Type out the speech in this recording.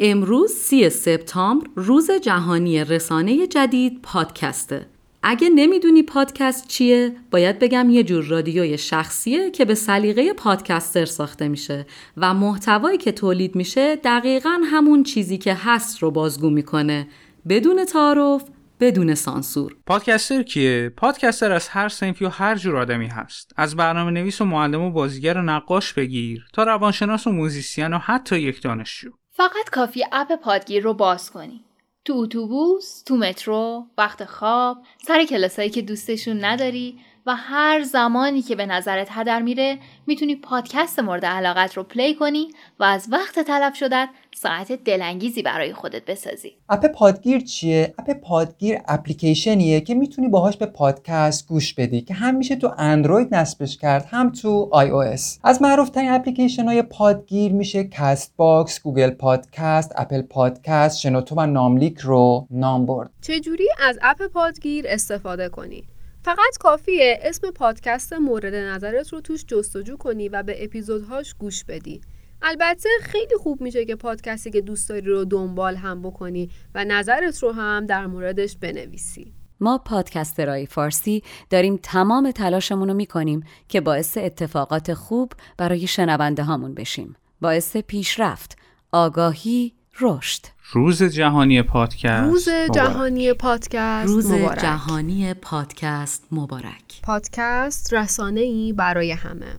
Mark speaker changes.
Speaker 1: امروز سی سپتامبر روز جهانی رسانه جدید پادکسته. اگه نمی‌دونی پادکست چیه، باید بگم یه جور رادیوی شخصیه که به سلیقه پادکستر ساخته میشه و محتوایی که تولید میشه دقیقا همون چیزی که هست رو بازگو می‌کنه. بدون تعارف بدون سانسور.
Speaker 2: پادکستر کیه؟ پادکستر از هر سنفی و هر جور آدمی هست. از برنامه نویس و معلم و بازیگر و نقاش بگیر تا روانشناس و موزیسین و حتی یک دانشجو.
Speaker 3: فقط کافیه اپ پادگیر رو باز کنی. تو اتوبوس، تو مترو، وقت خواب، سر کلاسایی که دوستشون نداری و هر زمانی که به نظرت هدر میره می‌تونی پادکست مورد علاقت رو play کنی و از وقت تلف شدت ساعت دلانگیزی برای خودت بسازی.
Speaker 4: اپ پادگیر چیه؟ اپ پادگیر اپلیکیشنیه که می‌تونی باهاش به پادکست گوش بدی که هم میشه تو اندروید نصبش کرد هم تو آی او اس. از معروف ترین اپلیکیشن های پادگیر میشه کست باکس گوگل پادکست اپل پادکست شنوتو و ناملیک رو نام برد.
Speaker 5: چجوری از اپ پادگیر استفاده کنی؟ فقط کافیه اسم پادکست مورد نظرت رو توش جستجو کنی و به اپیزودهاش گوش بدی. البته خیلی خوب میشه که پادکستی که دوست داری رو دنبال هم بکنی و نظرت رو هم در موردش بنویسی.
Speaker 1: ما پادکسترهای فارسی داریم تمام تلاشمون رو می‌کنیم که باعث اتفاقات خوب برای شنونده هامون بشیم. باعث پیشرفت آگاهی رشد.
Speaker 2: روز جهانی پادکست
Speaker 5: روز جهانی پادکست
Speaker 1: روز
Speaker 5: مبارک.
Speaker 1: جهانی پادکست مبارک.
Speaker 5: پادکست رسانه ای برای همه.